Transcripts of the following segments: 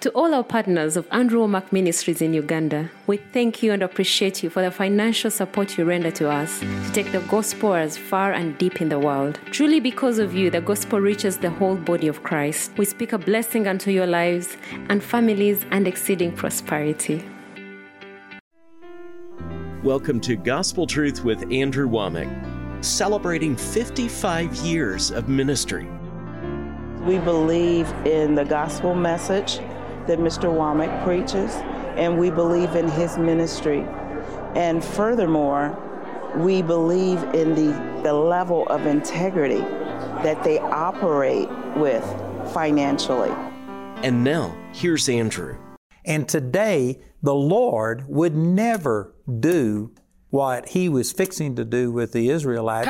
To all our partners of Andrew Wommack Ministries in Uganda, we thank you and appreciate you for the financial support you render to us to take the gospel as far and deep in the world. Truly, because of you, the gospel reaches the whole body of Christ. We speak a blessing unto your lives and families and exceeding prosperity. Welcome to Gospel Truth with Andrew Wommack, celebrating 55 years of ministry. We believe in the gospel message that Mr. Wommack preaches, and we believe in his ministry. And furthermore, we believe in the, the level of integrity that they operate with financially. And now, here's Andrew. And today, the Lord would never do what he was fixing to do with the Israelites.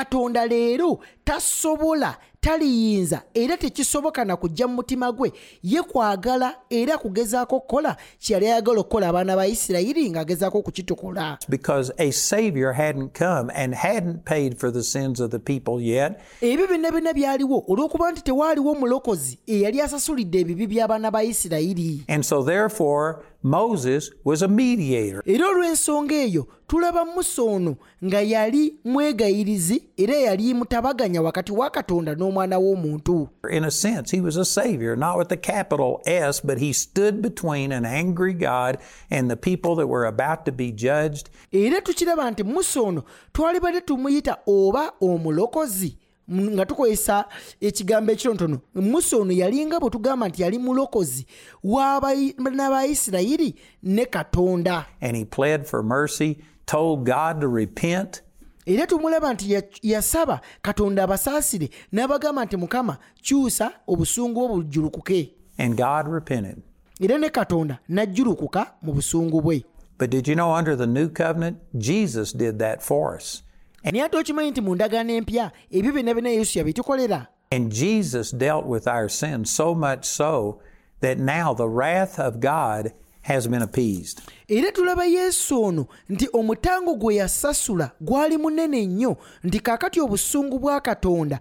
Taliyinza era tekisoboka na kujja mu mutima gwe ye kwagala era kugezaako kukola kyeyali ayagala okukola abaana ba isirayiri ng'agezaako okukitukola Because a Savior hadn't come and hadn't paid for the sins of the people yet. ebyo byonna byonna byaliwo olw'okuba nti tewaaliwo mulokozi eyali asasulidde ebibi by'abaana ba isirayiri And so, therefore, Moses was a mediator. era olw'ensonga eyo tulaba musa ono nga yali mwegayirizi era yali mutabaganya wakati wa katonda n'omwana w'omuntu In a sense, he was a Savior, not with the capital S, but he stood between an angry God and the people that were about to be judged. era tukiraba nti musa ono twalibadde tumuyita oba omulokozi nga tukozesa ekigambo ekirontono musa ono yalinga bwe tugamba nti yali mulokozi w'abaana ba isirayiri ne katonda. And he pled for mercy, told God to repent, era tumulaba nti ya- yasaba katonda abasaasire n'abagamba nti mukama kyusa obusungu bwo bujjulukuke and God repented. era ne katonda n'ajjulukuka mu busungu bwe. But did you know under the new covenant, Jesus did that for us? Naye ate okimanyi nti mu ndagaano empya ebyo byonna byonna yesu yabitukolera And Jesus dealt with our sins so much so that now the wrath of God has been appeased. era tulaba yesu ono nti omutango gwe yasasula gwali munene nnyo nti kaakati obusungu bwa katonda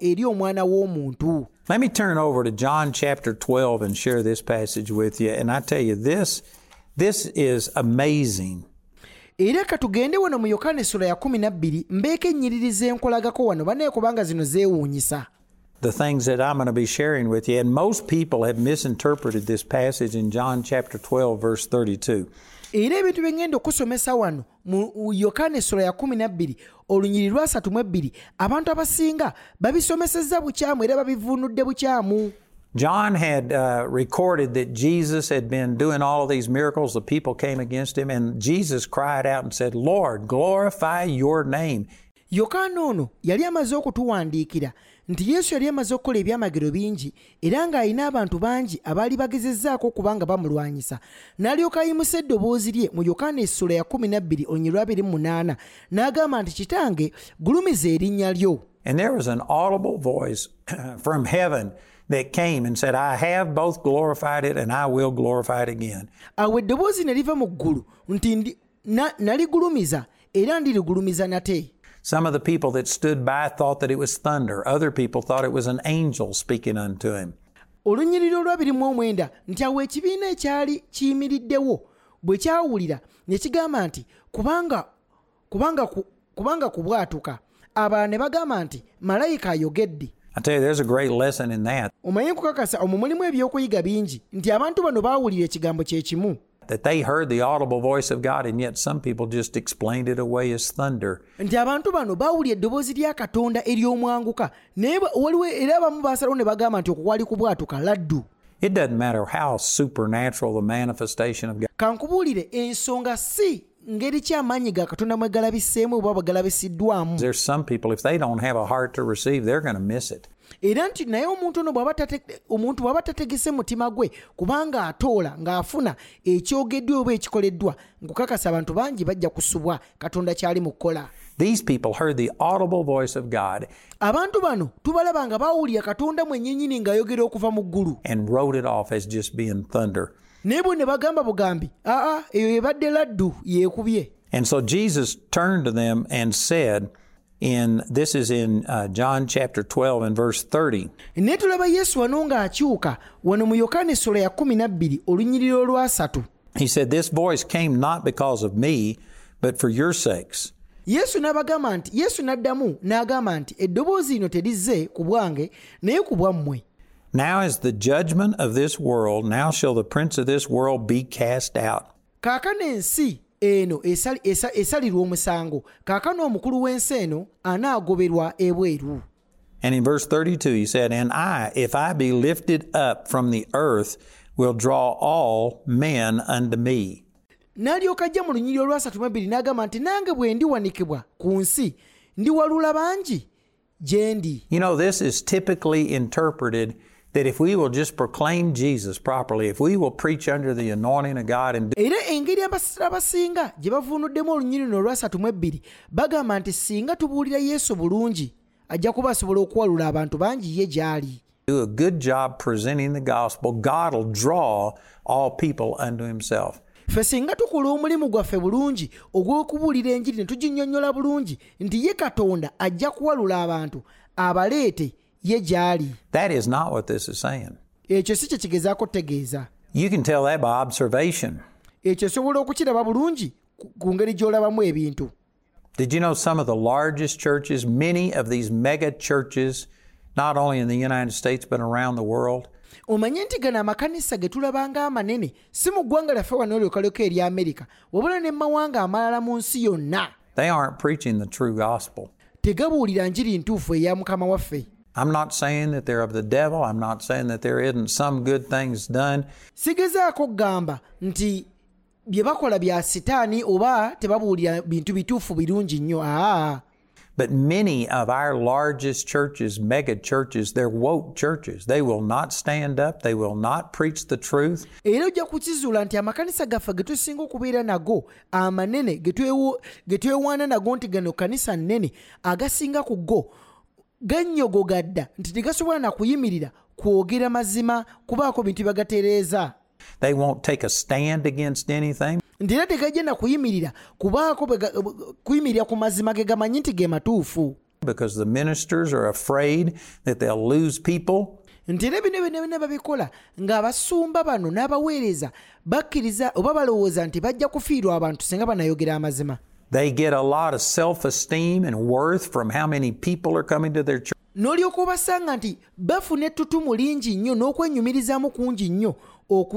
eri omwana w'omuntu Let me turn over to John chapter 12 and share this passage with you. And I tell you, this, this is amazing. Era ka tugende wano mu yokaana essula ya 12 mbeeko ennyiririza enkolagako wano banaye kubanga zino zeewuunyisa The things that I'm going to be sharing with you. And most people have misinterpreted this passage in John chapter 12, verse 32. era ebintu bye ngenda okusomesa wano mu yokaana essula ya 12 olunyiri lwa 32 abantu abasinga babisomesezza bukyamu era babivuunudde bukyamu John had uh, recorded that Jesus had been doing all of these miracles. The people came against him, and Jesus cried out and said, Lord, glorify your name. yokaana ono yali amaze okutuwandiikira nti yesu yali amaze okukola ebyamagero bingi era ng'alina abantu bangi abaali bagezezzaako okuba nga bamulwanyisa n'alyoka ayimusa eddoboozi lye mu yokaana essula ya 12 onyirwa 28 n'agamba nti kitange gulumiza erinnya lyo And there was an audible voice from heaven that came and said, I have both glorified it and I will glorify it again. awo eddoboozi ne liva mu ggulu nti naligulumiza era ndirigulumiza nate Some of the people that stood by thought that it was thunder. Other people thought it was an angel speaking unto him. olunyiriri olwabiri mu omwenda nti awo ekibiina ekyali kiyimiriddewo bwe kyawulira ne kigamba nti kubanga kubanga ku- kubanga kubwatuka abalala ne bagamba nti malayika ayogedde I tell you, there's a great lesson in that. omanye nkukakasa omwo mulimu ebyokuyiga bingi nti abantu bano baawulira ekigambo kye kimu That they heard the audible voice of God, and yet some people just explained it away as thunder. nti abantu bano baawulira eddoboozi lya katonda ery'omwanguka naye ba- waliwo era abamu baasalawo ne bagamba nti okwo kwali kubwatuka laddu It doesn't matter how supernatural the manifestation of God. kankubuulire ensonga si ngeri ki amaanyi ga katonda mwe galabiseemu oba bwe galabisiddwamu There's some people, if they don't have a heart to receive, they're going to miss it. era nti naye omuntu ono omuntu bw'aba tategese mutima gwe kubanga atoola ng'afuna ekyogeddwa oba ekikoleddwa nkukakasa abantu bangi bajja kusubwa katonda kyali mu kukola These people heard the audible voice of God abantu bano tubalaba nga baawulira katonda mwennyinnyini ng'ayogera okuva mu ggulu and wrote it off as just being thunder. Naye ne bagamba bugambi aa eyo ebadde laddu yeekubye And so Jesus turned to them and said, In this is in uh, John chapter 12 and verse 30. naye tulaba yesu wano ng'akyuka wano mu yokaana essula ya 12 olunyiriro olwasatu He said, This voice came not because of me, but for your sakes. yesu n'abagamba nti yesu n'addamu n'agamba nti eddoboozi lino terizze ku bwange naye ku bwammwe Now is the judgment of this world, now shall the prince of this world be cast out. kaakano ensi eno esali- esa- esalirwa omusango kaakano omukulu w'ensi eno anaagoberwa ebweru And in verse 32, he said, And I, if I be lifted up from the earth, will draw all men unto me. n'alyoka ajja mu lunyiriro olwasatu n'agamba nti nange bwe ndiwanikibwa ku nsi ndiwalula bangi gye ndi You know, this is typically interpreted that if we will just proclaim Jesus properly, if we will preach under the anointing of God and do era engeri abasinga gye bavuunuddemu luno olwasatu mu ebbiri bagamba nti singa tubuulira yesu bulungi ajja kuba asobola okuwalula abantu bangi ye gy'ali do a good job presenting the gospel, God will draw all people unto himself. ffe singa tukola omulimu gwaffe bulungi ogw'okubuulira enjiri ne tuginnyonnyola bulungi nti ye katonda ajja kuwalula abantu abaleete ye gy'ali. That is not what this is saying. ekyo si kye kigezaako You can tell that by observation. ekyo osobola okukiraba bulungi ku- ngeri gy'olabamu ebintu. Did you know some of the largest churches, many of these mega churches, not only in the United States but around the world, omanye nti gano amakanisa ge tulabanga amanene si mu ggwanga lyaffe wano amerika wabula ne mawanga amalala mu nsi yonna. They aren't preaching the true gospel. tegabuulira njiri ntuufu eya mukama waffe I'm not saying that they're of the devil. I'm not saying that there isn't some good things done. sigezaako kugamba nti bye bakola bya sitaani oba tebabuulira bintu bituufu birungi nnyo aa But many of our largest churches, mega churches, they're woke churches. They will not stand up. They will not preach the truth. era ojja kukizuula nti amakanisa gaffe ge tusinga okubeera nago amanene ge twewaana nago nti gano kanisa nnene agasinga ku go gannyogoga dda nti tegasobola na kuyimirira kwogera mazima kubaako bintu bagatereeza They won't take a stand against anything. nti era tegajja na kuyimirira kubaako kuyimirira ku mazima ge gamanyi nti ge matuufu because the ministers are afraid that they'll lose people. nti era bino byonna babikola ng'abasumba bano n'abaweereza bakkiriza oba balowooza nti bajja kufiirwa abantu singa banayogera amazima They get a lot of self esteem and worth from how many people are coming to their church. n'olyoka obasanga nti bafuna ettutumu lingi nnyo n'okwenyumirizaamu kungi nnyo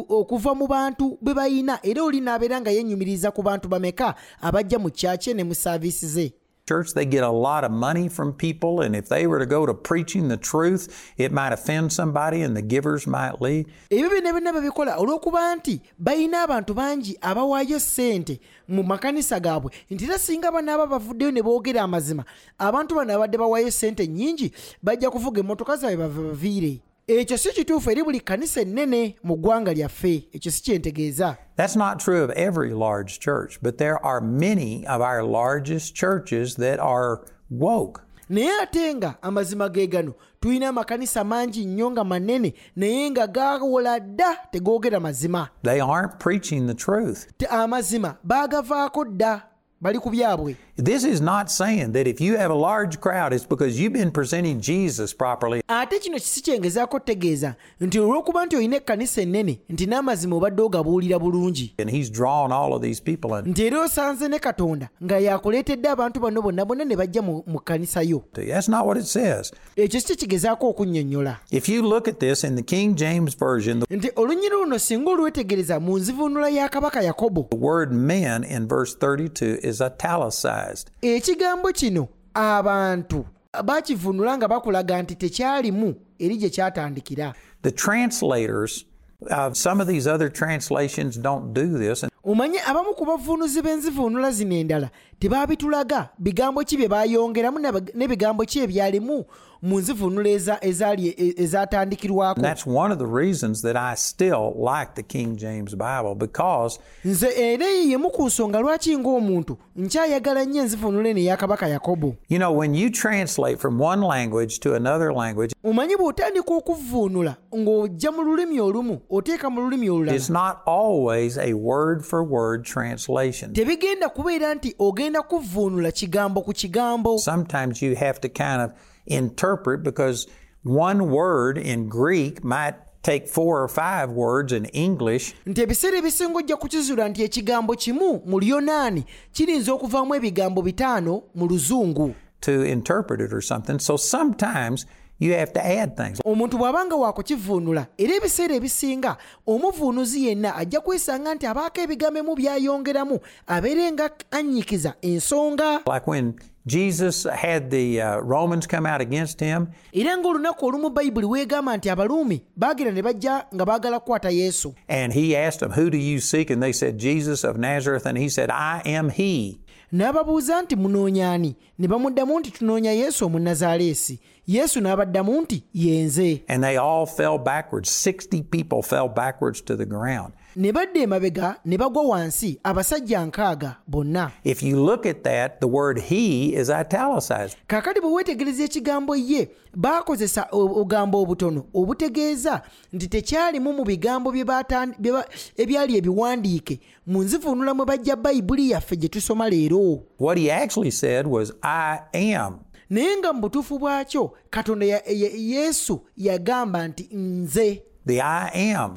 okuva mu bantu be bayina era oli n'abeera nga ku bantu bameka abajja mu ne mu saaviisi ze Church, they get a lot of money from people, and if they were to go to preaching the truth, it might offend somebody and the givers might leave. mu makanisa gaabwe nti era singa bavuddeyo ne boogera amazima abantu bano abadde bawaayo nnyingi bajja kuvuga emmotoka zaabwe ekyo si kituufu eri buli ennene mu ggwanga lyaffe ekyo si kyentegeeza That's not true of every large church, but there are many of our largest churches that are woke. naye ate nga amazima ge gano tulina amakanisa mangi nnyo nga manene naye nga gawola dda tegoogera mazima They aren't preaching the truth. Amazima baagavaako dda bali ku byabwe This is not saying that if you have a large crowd, it's because you've been presenting Jesus properly. ate kino kisi tegeeza nti olw'okuba nti olina ekkanisa ennene nti n'amazima obadde ogabuulira bulungi And he's drawn all of these people in. nti era osanze ne katonda nga yakuleetedde abantu bano bonna bonna ne bajja mu mu kkanisa yo That's not what it says. ekyo si kigezaako okunnyonnyola If you look at this in the King James Version, the nti olunyiri luno singa olwetegereza mu nzivuunula ya kabaka yakobo word men in verse 32 is italicized. ekigambo kino abantu bakivunula nga bakulaga nti tekyalimu eri gye kyatandikira The translators of some of these other translations don't do this. And omanye abamu ku bavuunuzi b'enzivuunula zino endala tebaabitulaga bigambo ki bye baayongeramu n'ebigambo ki ebyalimu mu nzivuunula eza- ezaali ezatandikirwako. That's one of the reasons that I still like the King James Bible because nze era eyo yemu ku nsonga lwaki ng'omuntu nkyayagala nnyo enzivuunula eno eya yakobo? You know when you translate from one language to another language, omanyi bw'otandika okuvuunula ng'ojja mu lulimi olumu oteeka mu lulimi olulala. it's not always a word for word translation. tebigenda kubeera nti ogenda kuvuunula kigambo ku kigambo. Sometimes you have to kind of interpret because one word in Greek might take four or five words in English nti ebiseera ebisinga ojja kukizuula nti ekigambo kimu mu lyonaani kiyinza okuvaamu ebigambo bitaano mu luzungu to interpret it or something. So sometimes you have to add things. omuntu bw'abanga waakukivuunula era ebiseera ebisinga omuvuunuzi yenna ajja kwesanga nti abaako ebigambo emu byayongeramu abeere nga annyikiza ensonga Like when Jesus had the uh, Romans come out against him, era ng'olunaku olumu bayibuli weegamba nti abaluumi baagenda ne bajja nga baagala kukwata yesu and he asked them, Who do you seek? And they said, Jesus of Nazareth. And he said, I am he. n'ababuuza nti munoonya ani ne bamuddamu nti tunoonya yesu omunnazaaleesi yesu n'abaddamu nti ye nze And they all fell backwards. 60 people fell backwards to the ground. Ne badda emabega ne bagwa wansi abasajja nkaaga bonna If you look at that, the word he is italicized. kaakati bwe weetegereza ekigambo ye baakozesa o- obugambo obutono obutegeeza nti tekyalimu mu bigambo ebyali ebiwandiike mu nzivuunula mwe bajja bayibuli yaffe gye tusoma leero What he actually said was, I am. naye nga mu butuufu bwakyo katonda yesu yagamba nti nze The I am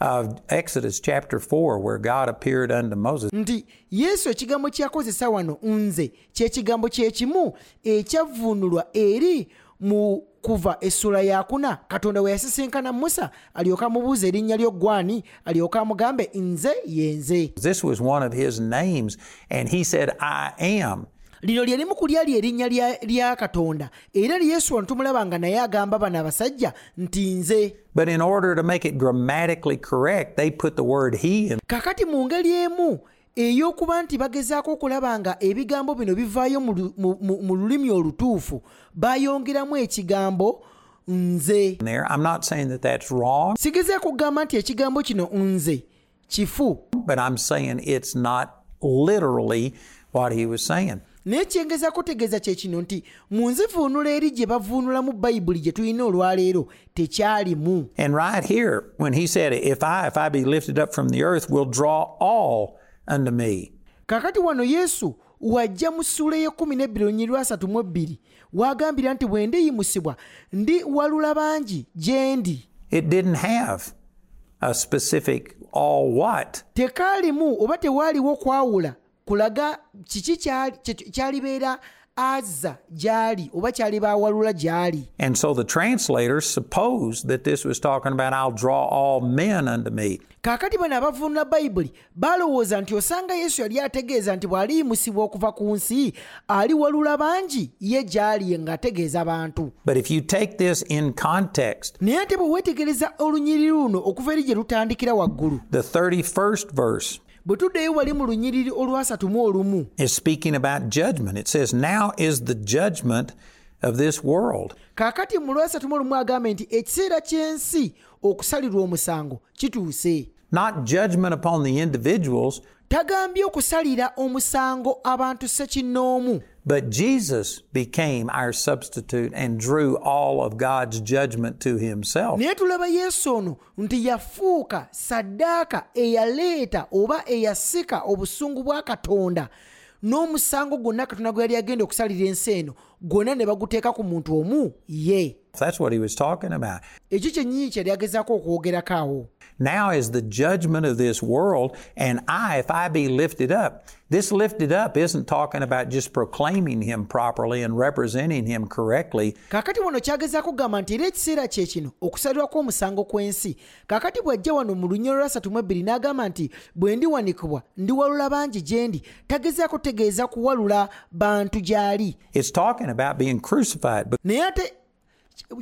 of Exodus chapter 4, where God appeared unto Moses. nti yesu ekigambo kyakozesa wano nze kyekigambo kyekimu ekyavvuunulwa eri mu kuva essula yakuna katonda we yasisinkana musa alyoke amubuuza erinnya ly'oggwani alyoke amugambe nze ye nze This was one of his names, and he said, I am. Lino lye limu ku lyali erinnya lya, katonda. Era yesu wano tumulaba nga naye agamba bano abasajja nti nze. But in order to make it grammatically correct, they put the word he in. Kakati mu ngeri emu ey'okuba nti bagezaako okulaba nga ebigambo bino bivaayo mu lu- mu- mu mu lulimi olutuufu bayongeramu ekigambo nze. There. I'm not saying that that's wrong, sigezeeko okugamba nti ekigambo kino nze kifu. But I'm saying it's not literally what he was saying. Naye kyengezaako tegeeza kye kino nti mu nzivuunula eri gye bavuunulamu bayibuli gye tulina olwaleero tekyalimu And right here, when he said, If I, if I be lifted up from the earth, will draw all unto me. kakati wano yesu wajja mu ssuula ey'ekumi n'ebbiri olunyiri lwasatu mu ebbiri wagambira nti bwe ndiyimusibwa ndi walula bangi gye ndi It didn't have a specific all what. tekaalimu oba tewaaliwo kwawula kulaga kiki kyalibeera azza gy'ali oba kyali bawalula gy'ali. And so the translators supposed that this was talking about, I'll draw all men unto me. kaakati bano abavuunula bayibuli balowooza nti osanga yesu yali ategeeza nti bw'aliyimusibwa okuva ku nsi aliwalula bangi ye gy'ali ng'ategeeza bantu But if you take this in context, naye ate bwe weetegereza olunyiriri luno okuva eri gye lutandikira waggulu. the 31st verse bwe tuddeyo wali mu lunyiriri olwasatu mu olumu is speaking about judgment. It says, Now is the judgment of this world. kaakati mu lwasatu mu olumu nti ekiseera ky'ensi okusalirwa omusango kituuse Not judgment upon the individuals, tagambye okusalira omusango abantu sekinnoomu. But Jesus became our substitute and drew all of God's judgment to himself. naye tulaba yesu ono nti yafuuka saddaaka eyaleeta oba eyasika obusungu bwa katonda. N'omusango gwonna katonda gwe yali agenda okusalira ensi eno gwonna ne baguteeka ku muntu omu ye That's what he was talking about. ekyo kyennyini kyali agezaako okwogerako awo Now is the judgment of this world, and I, if I be lifted up, this lifted up isn't talking about just proclaiming him properly and representing him correctly. kaakati wano kyagezaako kugamba nti era ekiseera kye kino okusalirwako omusango kw'ensi kaakati bw'ajja wano mu lunyolo lwa 32 n'agamba nti bwe ndiwanikibwa ndiwalula bangi gye ndi tagezaako tegeeza kuwalula bantu gy'ali It's talking about being crucified. But naye ate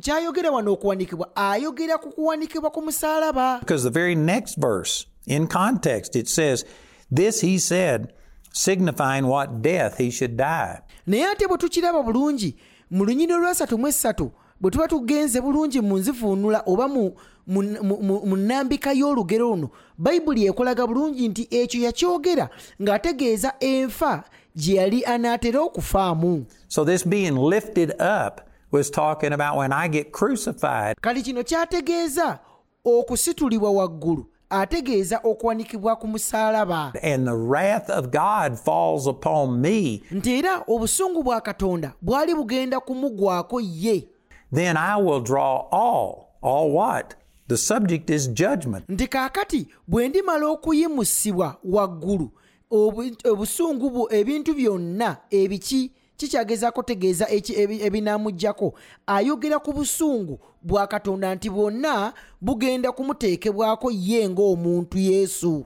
kyayogera wano okuwanikibwa ayogera ku kuwanikibwa ku musaalaba Because the very next verse, in context, it says, This he said, signifying what death he should die. naye ate bwe tukiraba bulungi mu lunyiri olwasatu mu essatu bwe tuba tugenze bulungi mu nzivuunula oba mu- mu nnambika y'olugero luno bayibuli ekolaga bulungi nti ekyo yakyogera ng'ategeeza enfa gye yali anaatera okufaamu So this being lifted up was talking about when I get crucified, kati kino kyategeeza okusitulibwa waggulu ategeeza okuwanikibwa ku musaalaba and the wrath of God falls upon me, nti era obusungu bwa katonda bwali bugenda kumugwako ye then I will draw all. All what? The subject is judgment. nti kaakati bwe ndimala okuyimusibwa waggulu obu- obusungu bwo ebintu byonna ebiki kikyagezaako tegeeza ebinaamugjako ayogera ku busungu bwa katonda nti bwonna bugenda kumuteekebwako ye ng'omuntu yesu.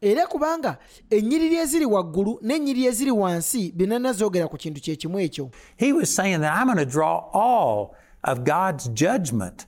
Era kubanga ennyiriri eziri waggulu n'ennyiriri eziri wansi binana zoogera ku kintu kye kimu ekyo. He was saying that I'm going to draw all of God's judgment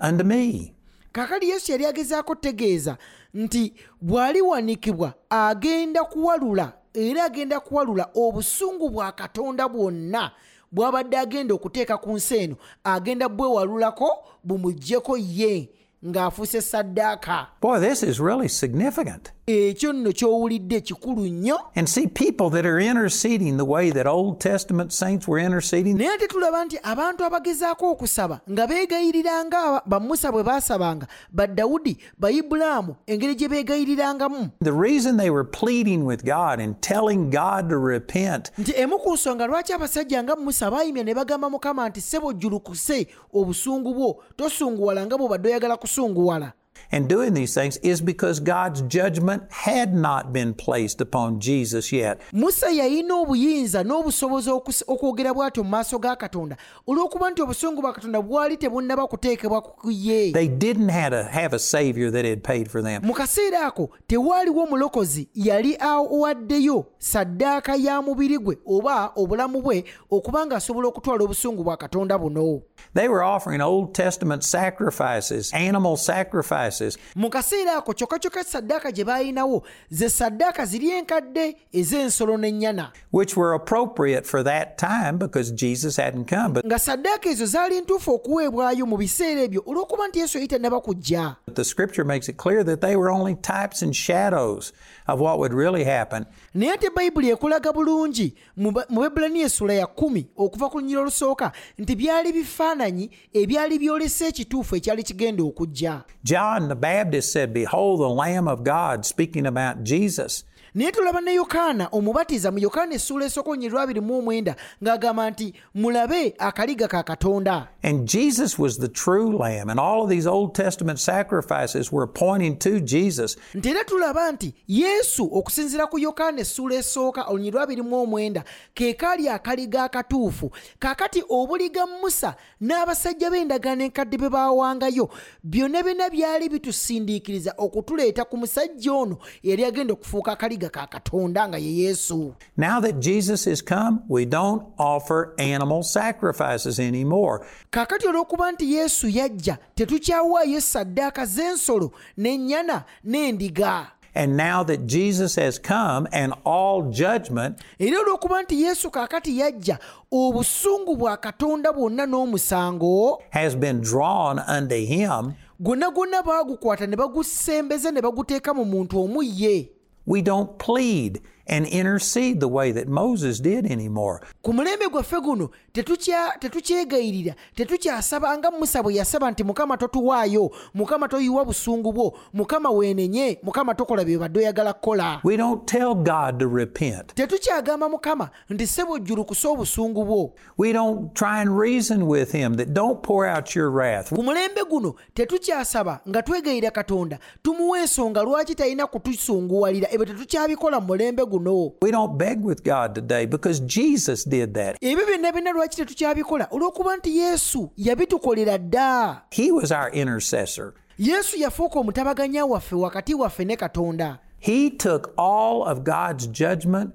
unto me. kaakali yesu yali agezaako tegeeza nti bw'aliwanikibwa agenda kuwalula era agenda kuwalula obusungu bwa katonda bwonna bw'abadde agenda okuteeka ku nsi eno agenda bwewalulako bumuggyeko ye ng'afuuse saddaaka Boy, this is really significant. Ekyo nno ky'owulidde kikulu nnyo And see people that are interceding the way that Old Testament saints were interceding. naye ate tulaba nti abantu abagezaako okusaba nga beegayirira nga bamusa bwe baasabanga badawudi bayibulaamu engeri gye beegayirirangamu The reason they were pleading with God and telling God to repent nti emu ku nsonga lwaki abasajja nga musa baayimya ne bagamba mukama nti ssebo jjulukuse obusungu bwo tosunguwala nga bw'obadde oyagala kusunguwala and doing these things is because God's judgment had not been placed upon Jesus yet. musa yalina obuyinza n'obusobozi okwogera bw'atyo mu maaso ga katonda olw'okuba nti obusungu bwa katonda bwali tebunnaba kuteekebwa ku ye They didn't have a, have a Savior that had paid for them. mu kaseera ako tewaaliwo omulokozi yali awaddeyo saddaaka ya mubiri gwe oba obulamu bwe okuba ng'asobola okutwala obusungu bwa katonda buno They were offering Old Testament sacrifices, animal sacrifices, mu kaseera ako kyokka kyokka saddaaka gye baalinawo ze saddaaka ziri enkadde ez'ensolo n'ennyana. Which were appropriate for that time because Jesus hadn't come. But nga saddaaka ezo zaali ntuufu okuweebwayo mu biseera ebyo olw'okuba nti yesu yali kujja. The scripture makes it clear that they were only types and shadows of what would really happen. naye ate bayibuli ekulaga bulungi mu bebulaniya essula ya kumi okuva ku lunyiro olusooka nti byali bifaananyi ebyali byolesa ekituufu ekyali kigenda okujja John the Baptist said, Behold the Lamb of God, speaking about Jesus. Naye tulaba ne yokaana omubatiza mu yokaana essuula esooka onyiri lwabiri mu omwenda ng'agamba nti mulabe akaliga ka katonda And Jesus was the true Lamb, and all of these Old Testament sacrifices were pointing to Jesus. nti era tulaba nti yesu okusinziira ku yokaana essuula esooka olunyiri lwabiri mu omwenda ke kaali akaliga akatuufu kaakati obuliga musa n'abasajja b'endagaano enkadde be baawangayo byonna byonna byali bitusindiikiriza okutuleeta ku musajja ono yali agenda okufuuka akaliga ka katonda nga ye yesu. Now that Jesus has come, we don't offer animal sacrifices anymore. kaakati olw'okuba nti yesu yajja tetukyawaayo saddaaka z'ensolo n'ennyana n'endiga. And now that Jesus has come and all judgment era olw'okuba nti yesu kaakati yajja obusungu bwa katonda bwonna n'omusango has been drawn unto him, gwonna gwonna baagukwata ne bagusembeza ne baguteeka mu muntu omu ye we don't plead and intercede the way that Moses did anymore. ku mulembe gwaffe guno tetukya- tetukyegayirira tetukyasaba nga musa bwe yasaba nti mukama totuwaayo mukama toyiwa busungu bwo mukama weenenye mukama tokola bye badde oyagala kukola We don't tell God to repent. tetukyagamba mukama nti ssebo jjulukusa obusungu bwo We don't try and reason with him that don't pour out your wrath. ku mulembe guno tetukyasaba nga twegayira katonda tumuwa ensonga lwaki talina kutusunguwalira ebyo tetukyabikola mu mulembe guno We don't beg with God today because Jesus did that. ebyo byonna byonna lwaki tetukyabikola olw'okuba nti yesu yabitukolera dda He was our intercessor. yesu yafuuka omutabaganya waffe wakati waffe ne katonda He took all of God's judgment,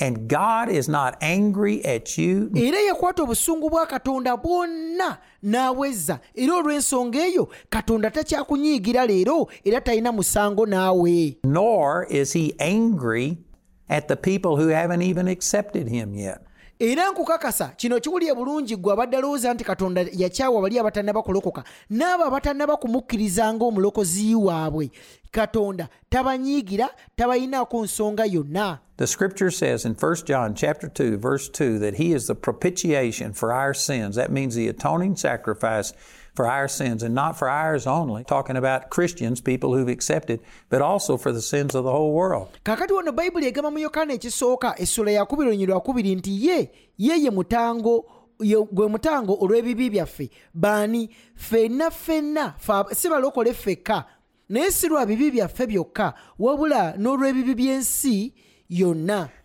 and God is not angry at you. era yakwata obusungu bwa katonda bwonna n'awezza era olw'ensonga eyo katonda takyakunyiigira leero era talina musango naawe nor is he angry at the people who haven't even accepted him yet. era nkukakasa kino kiwulire bulungi gwe abadde alowooza nti katonda yakyawa bali abatannaba kulokoka n'abo abatannaba kumukkiriza ng'omulokozi waabwe katonda tabanyiigira tabayinaako nsonga yonna The scripture says in 1 John chapter 2 verse 2 that he is the propitiation for our sins. That means the atoning sacrifice for our sins and not for ours only, talking about Christians, people who've accepted, but also for the sins of the whole world. kakati wano egamba mu ekisooka nti ye ye ye mutango gwe mutango olw'ebibi byaffe. Baani? Si balokole naye si lwa bibi byaffe byokka wabula n'olw'ebibi by'ensi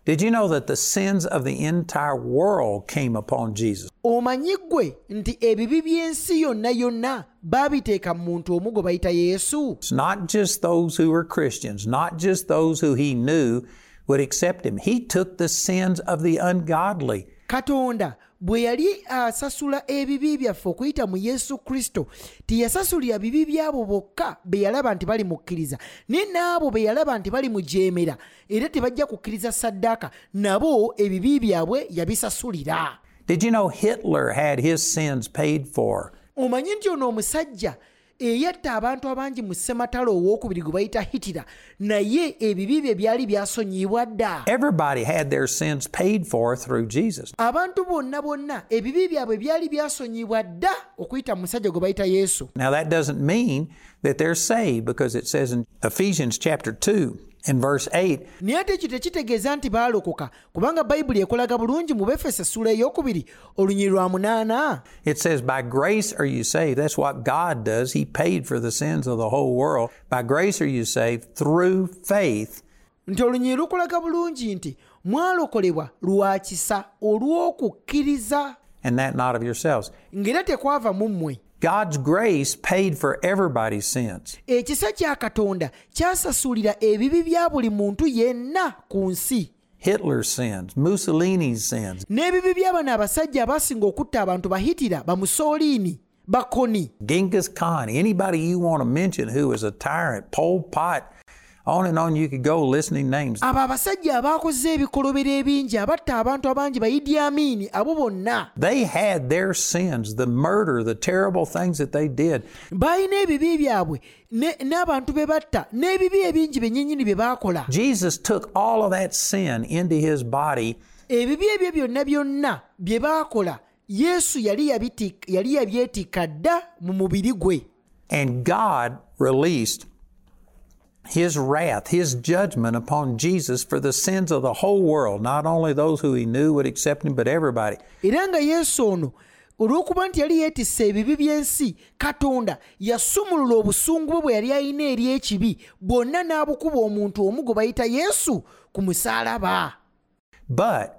Did you know that the sins of the entire world came upon Jesus? omanyi ggwe nti ebibi by'ensi yonna yonna baabiteeka mu muntu omu gwe bayita yesu It's not just those who were Christians, not just those who he knew would accept him. He took the sins of the ungodly. Katonda bwe yali asasula ebibi byaffe okuyita mu yesu kristo teyasasulira bibi byabo bokka be yalaba nti bali mukkiriza naye n'abo be yalaba nti bali mujeemera era tebajja kukkiriza saddaaka nabo ebibi byabwe yabisasulira Did you know Hitler had his sins paid for? omanyi nti ono omusajja eyatta abantu abangi mu ssematalo owookubiri gwe bayita hitira naye ebibi bye byali byasonyiyibwa dda Everybody had their sins paid for through Jesus. abantu bonna bonna ebibi byabwe byali byasonyiyibwa dda okuyita mu musajja gwe bayita yesu Now that doesn't mean that they're saved because it says in Ephesians chapter 2 and verse 8, naye ate ekyo tekitegeeza nti baalokoka kubanga bayibuli ekolaga bulungi mu befeso essula eyokubiri olunyiri lwa munaana it says, By grace are you saved. That's what God does. He paid for the sins of the whole world. By grace are you saved through faith. nti olunyiri lukulaga bulungi nti mwalokolebwa lwa kisa olw'okukkiriza and that not of yourselves. ng'era tekwava mu mmwe God's grace paid for everybody's sins. ekisa kya katonda? Kyasasulira ebibi bya buli muntu yenna ku nsi. Hitler's sins, Mussolini's sins, n'ebibi by'abano abasajja abasinga okutta abantu bahitira bakoni Genghis Khan, anybody you want to mention who was a tyrant, Pol Pot, on and on you could go listening names. abo abasajja abaakoze ebikolobero ebingi abatta abantu abangi amiini abo bonna They had their sins, the murder, the terrible things that they did. ebibi byabwe n'abantu be batta n'ebibi ebingi bennyinnyini bye baakola Jesus took all of that sin into his body ebibi ebyo byonna byonna bye baakola yesu yali yabyetikka dda mu mubiri gwe and God released his wrath, his judgment upon Jesus for the sins of the whole world, not only those who he knew would accept him, but everybody. era nga yesu ono olw'okuba nti yali yeetisse ebibi by'ensi katonda yasumulula obusungu bwe bwe yali alina eri ekibi bwonna n'abukuba omuntu omu gwe bayita yesu ku musaalaba But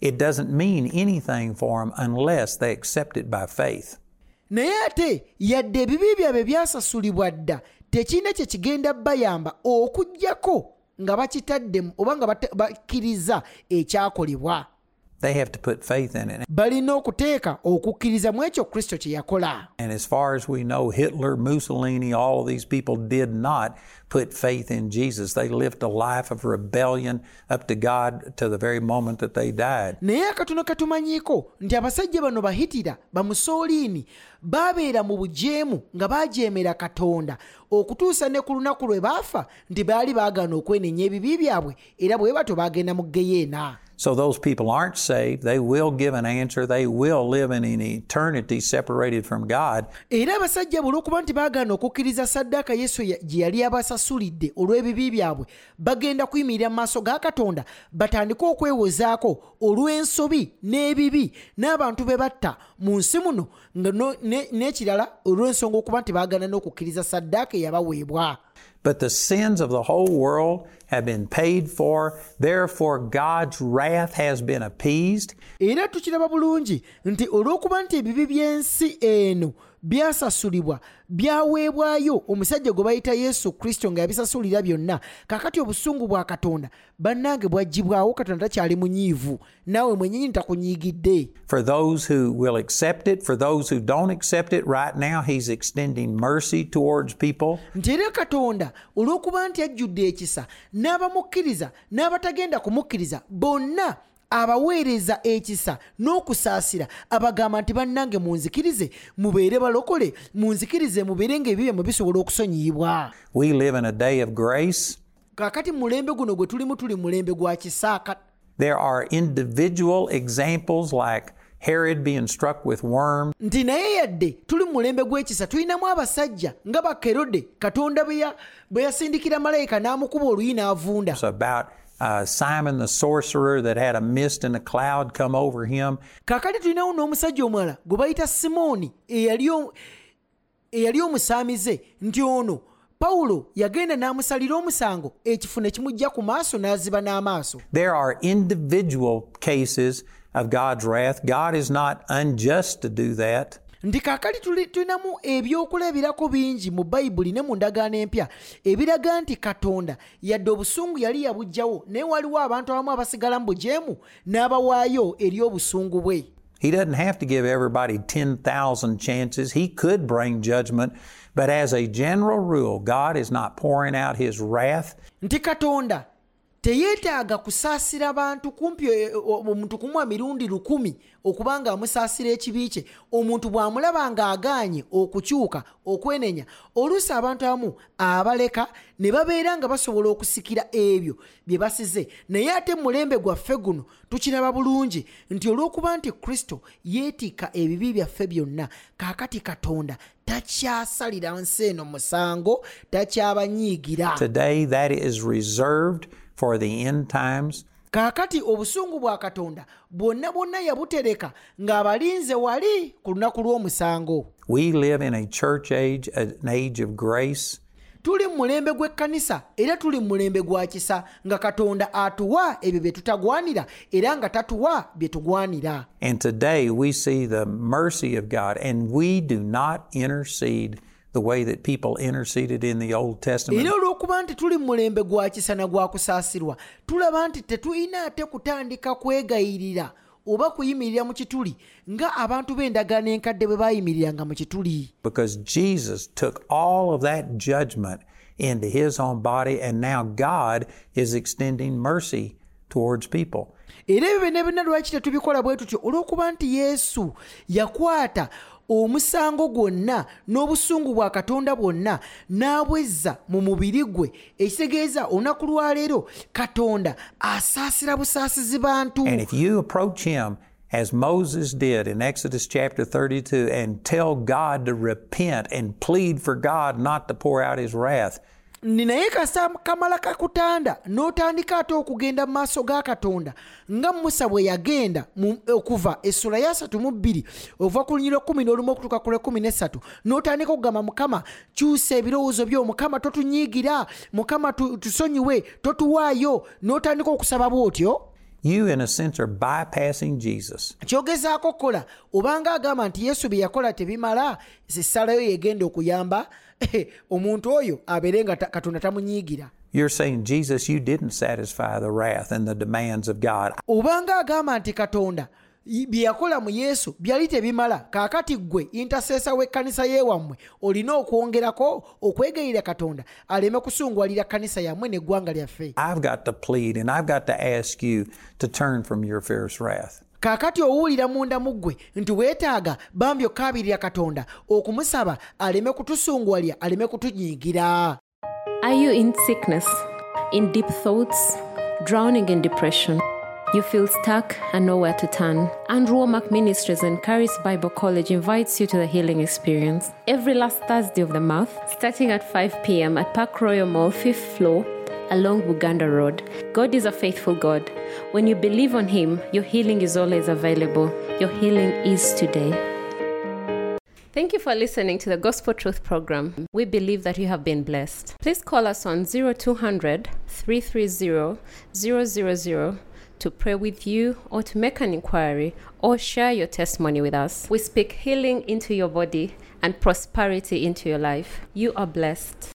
it doesn't mean anything for them unless they accept it by faith. Naye ate yadde ebibi byabwe byasasulibwa dda. Tekirina kye kigenda bayamba okugyako nga bakitadde oba nga bakkiriza ekyakolebwa They have to put faith in it. balina okuteeka okukkiriza mu ekyo kristo kye yakola And as far as we know, Hitler, Mussolini, all of these people did not put faith in Jesus. They lived a life of rebellion up to God to the very moment that they died. naye akatono katumanyiiko nti abasajja bano bahitira bamusooliini baabeera mu bujeemu nga baajeemera katonda okutuusa ne ku lunaku lwe baafa nti baali baagaana okwenenya ebibi byabwe era bwe batyo baagenda mu geyeena So those people aren't saved. They will give an answer. They will live in an eternity separated from God. era abasajja olw'okuba nti baagaana okukkiriza saddaaka yesu gye yali abasasulidde olw'ebibi byabwe bagenda kuyimirira mu maaso ga katonda batandike okwewozaako olw'ensobi n'ebibi n'abantu be batta mu nsi muno n'ekirala olw'ensonga okuba nti baagaana n'okukkiriza saddaaka eyabaweebwa But the sins of the whole world have been paid for. Therefore, God's wrath has been appeased. Byasasulibwa byaweebwayo omusajja gwe bayita yesu kristo nga yabisasulira byonna kakati obusungu bwa katonda bannange bwagibwawo katonda takyali munyiivu naawe mwennyini takunyiigidde For those who will accept it, for those who don't accept it, right now, He's extending mercy towards people. nti era katonda olw'okuba nti ajjudde ekisa n'abamukkiriza n'abatagenda kumukkiriza bonna abaweereza ekisa n'okusaasira abagamba nti bannange munzikirize mubeere balokole munzikirize mubeere ng'ebibyo mwe bisobola okusonyiyibwa We live in a day of grace. kaakati mu mulembe guno gwe tulimu tuli mulembe gwa kisaaka. There are individual examples like Herod being struck with worms, nti naye yadde tuli mu mulembe gw'ekisa tulinamu abasajja nga bakerode katonda bwe ya- bwe yasindikira malayika n'amukuba oluyi n'avunda It's about uh, Simon the sorcerer that had a mist and a cloud come over him. kaakati n'omusajja omulala gwe bayita simooni eyali omusaamize nti ono pawulo yagenda n'amusalira omusango ekifu ne kimujja ku maaso n'aziba n'amaaso There are individual cases of God's wrath. God is not unjust to do that. Nti kaakali tuli- tulinamu ebyokulabirako bingi mu bayibuli ne mu ndagaano empya ebiraga nti katonda yadde obusungu yali yabuggyawo naye waliwo abantu abamu abasigala mu bujeemu n'abawaayo eri obusungu bwe He doesn't have to give everybody 10,000 chances. He could bring judgment, but as a general rule, God is not pouring out his wrath. nti katonda teyeetaaga kusaasira bantu kumpi e, o- omuntu kumwa mirundi lukumi okuba nga amusaasira ekibi kye omuntu bw'amulaba ng'agaanye okukyuka okwenenya oluusi abantu abamu abaleka ne babeera nga basobola okusikira ebyo bye basize. Naye ate mu mulembe gwaffe guno tukiraba bulungi nti olw'okuba nti kristo yeetikka ebibi byaffe byonna kaakati katonda takyasalira nsi eno musango takyabanyiigira Today, that is reserved for the end times. kaakati obusungu bwa katonda bwonna bwonna yabutereka ng'abalinze wali ku lunaku lw'omusango We live in a church age, an age of grace. tuli mu mulembe gw'ekkanisa era tuli mu mulembe gwa kisa nga katonda atuwa ebyo bye tutagwanira era nga tatuwa bye tugwanira And today we see the mercy of God, and we do not intercede the way that people interceded in the Old Testament. era olw'okuba nti tuli mu mulembe gwa kisa na gwa kusaasirwa tulaba nti tetulina ate kutandika kwegayirira oba kuyimirira mu kituli nga abantu b'endagaano enkadde bwe baayimiriranga mu kituli because Jesus took all of that judgment into his own body, and now God is extending mercy towards people. era ebyo byonna byonna lwaki tetubikola bwe tutyo olw'okuba nti yesu yakwata omusango gwonna n'obusungu bwa katonda bwonna n'abwezza mu mubiri gwe. Ekitegeeza olunaku lwaleero katonda asaasira busaasizi bantu. And if you approach him as Moses did in Exodus chapter 32 and tell God to repent and plead for God not to pour out his wrath, naye kasa kamala kakutanda n'otandika ate okugenda mu maaso ga katonda nga musa bwe yagenda mu- okuva essula ya 3 mu bbiri ova ku lunyiro 1 n'olumu okutuuka ku lwe 13 n'otandika okugamba mukama kyusa ebirowoozo byo mukama totunyiigira mukama tu- tusonyiwe totuwaayo n'otandika okusaba bw'otyo you in a sense are bypassing Jesus. kyogezaako kukola obanga agamba nti yesu bye yakola tebimala essalayo yegenda okuyamba Eh, omuntu oyo abeere nga katonda tamunyiigira You're saying, Jesus, you didn't satisfy the wrath and the demands of God. obanga agamba nti katonda bye yakola mu yesu byali tebimala kaakati ggwe intaseesa w'ekkanisa yeewammwe olina okwongerako okwegayirira katonda aleme kusunguwalira kkanisa yammwe n'eggwanga lyaffe I've got to plead and I've got to ask you to turn from your fierce wrath. Kaakati owulira munda mu nti weetaaga bambi okkaabirira katonda okumusaba aleme kutusunguwalya aleme kutunyiigira Are you in sickness, in deep thoughts, drowning in depression? You feel stuck and nowhere to turn. Andrew Wommack Ministries and Charis Bible College invites you to the healing experience every last Thursday of the month, starting at 5 p.m. at Park Royal Mall, 5th floor, along Buganda Road. God is a faithful God. When you believe on Him, your healing is always available. Your healing is today. Thank you for listening to the Gospel Truth program. We believe that you have been blessed. Please call us on 0200 330 000 to pray with you or to make an inquiry or share your testimony with us. We speak healing into your body and prosperity into your life. You are blessed.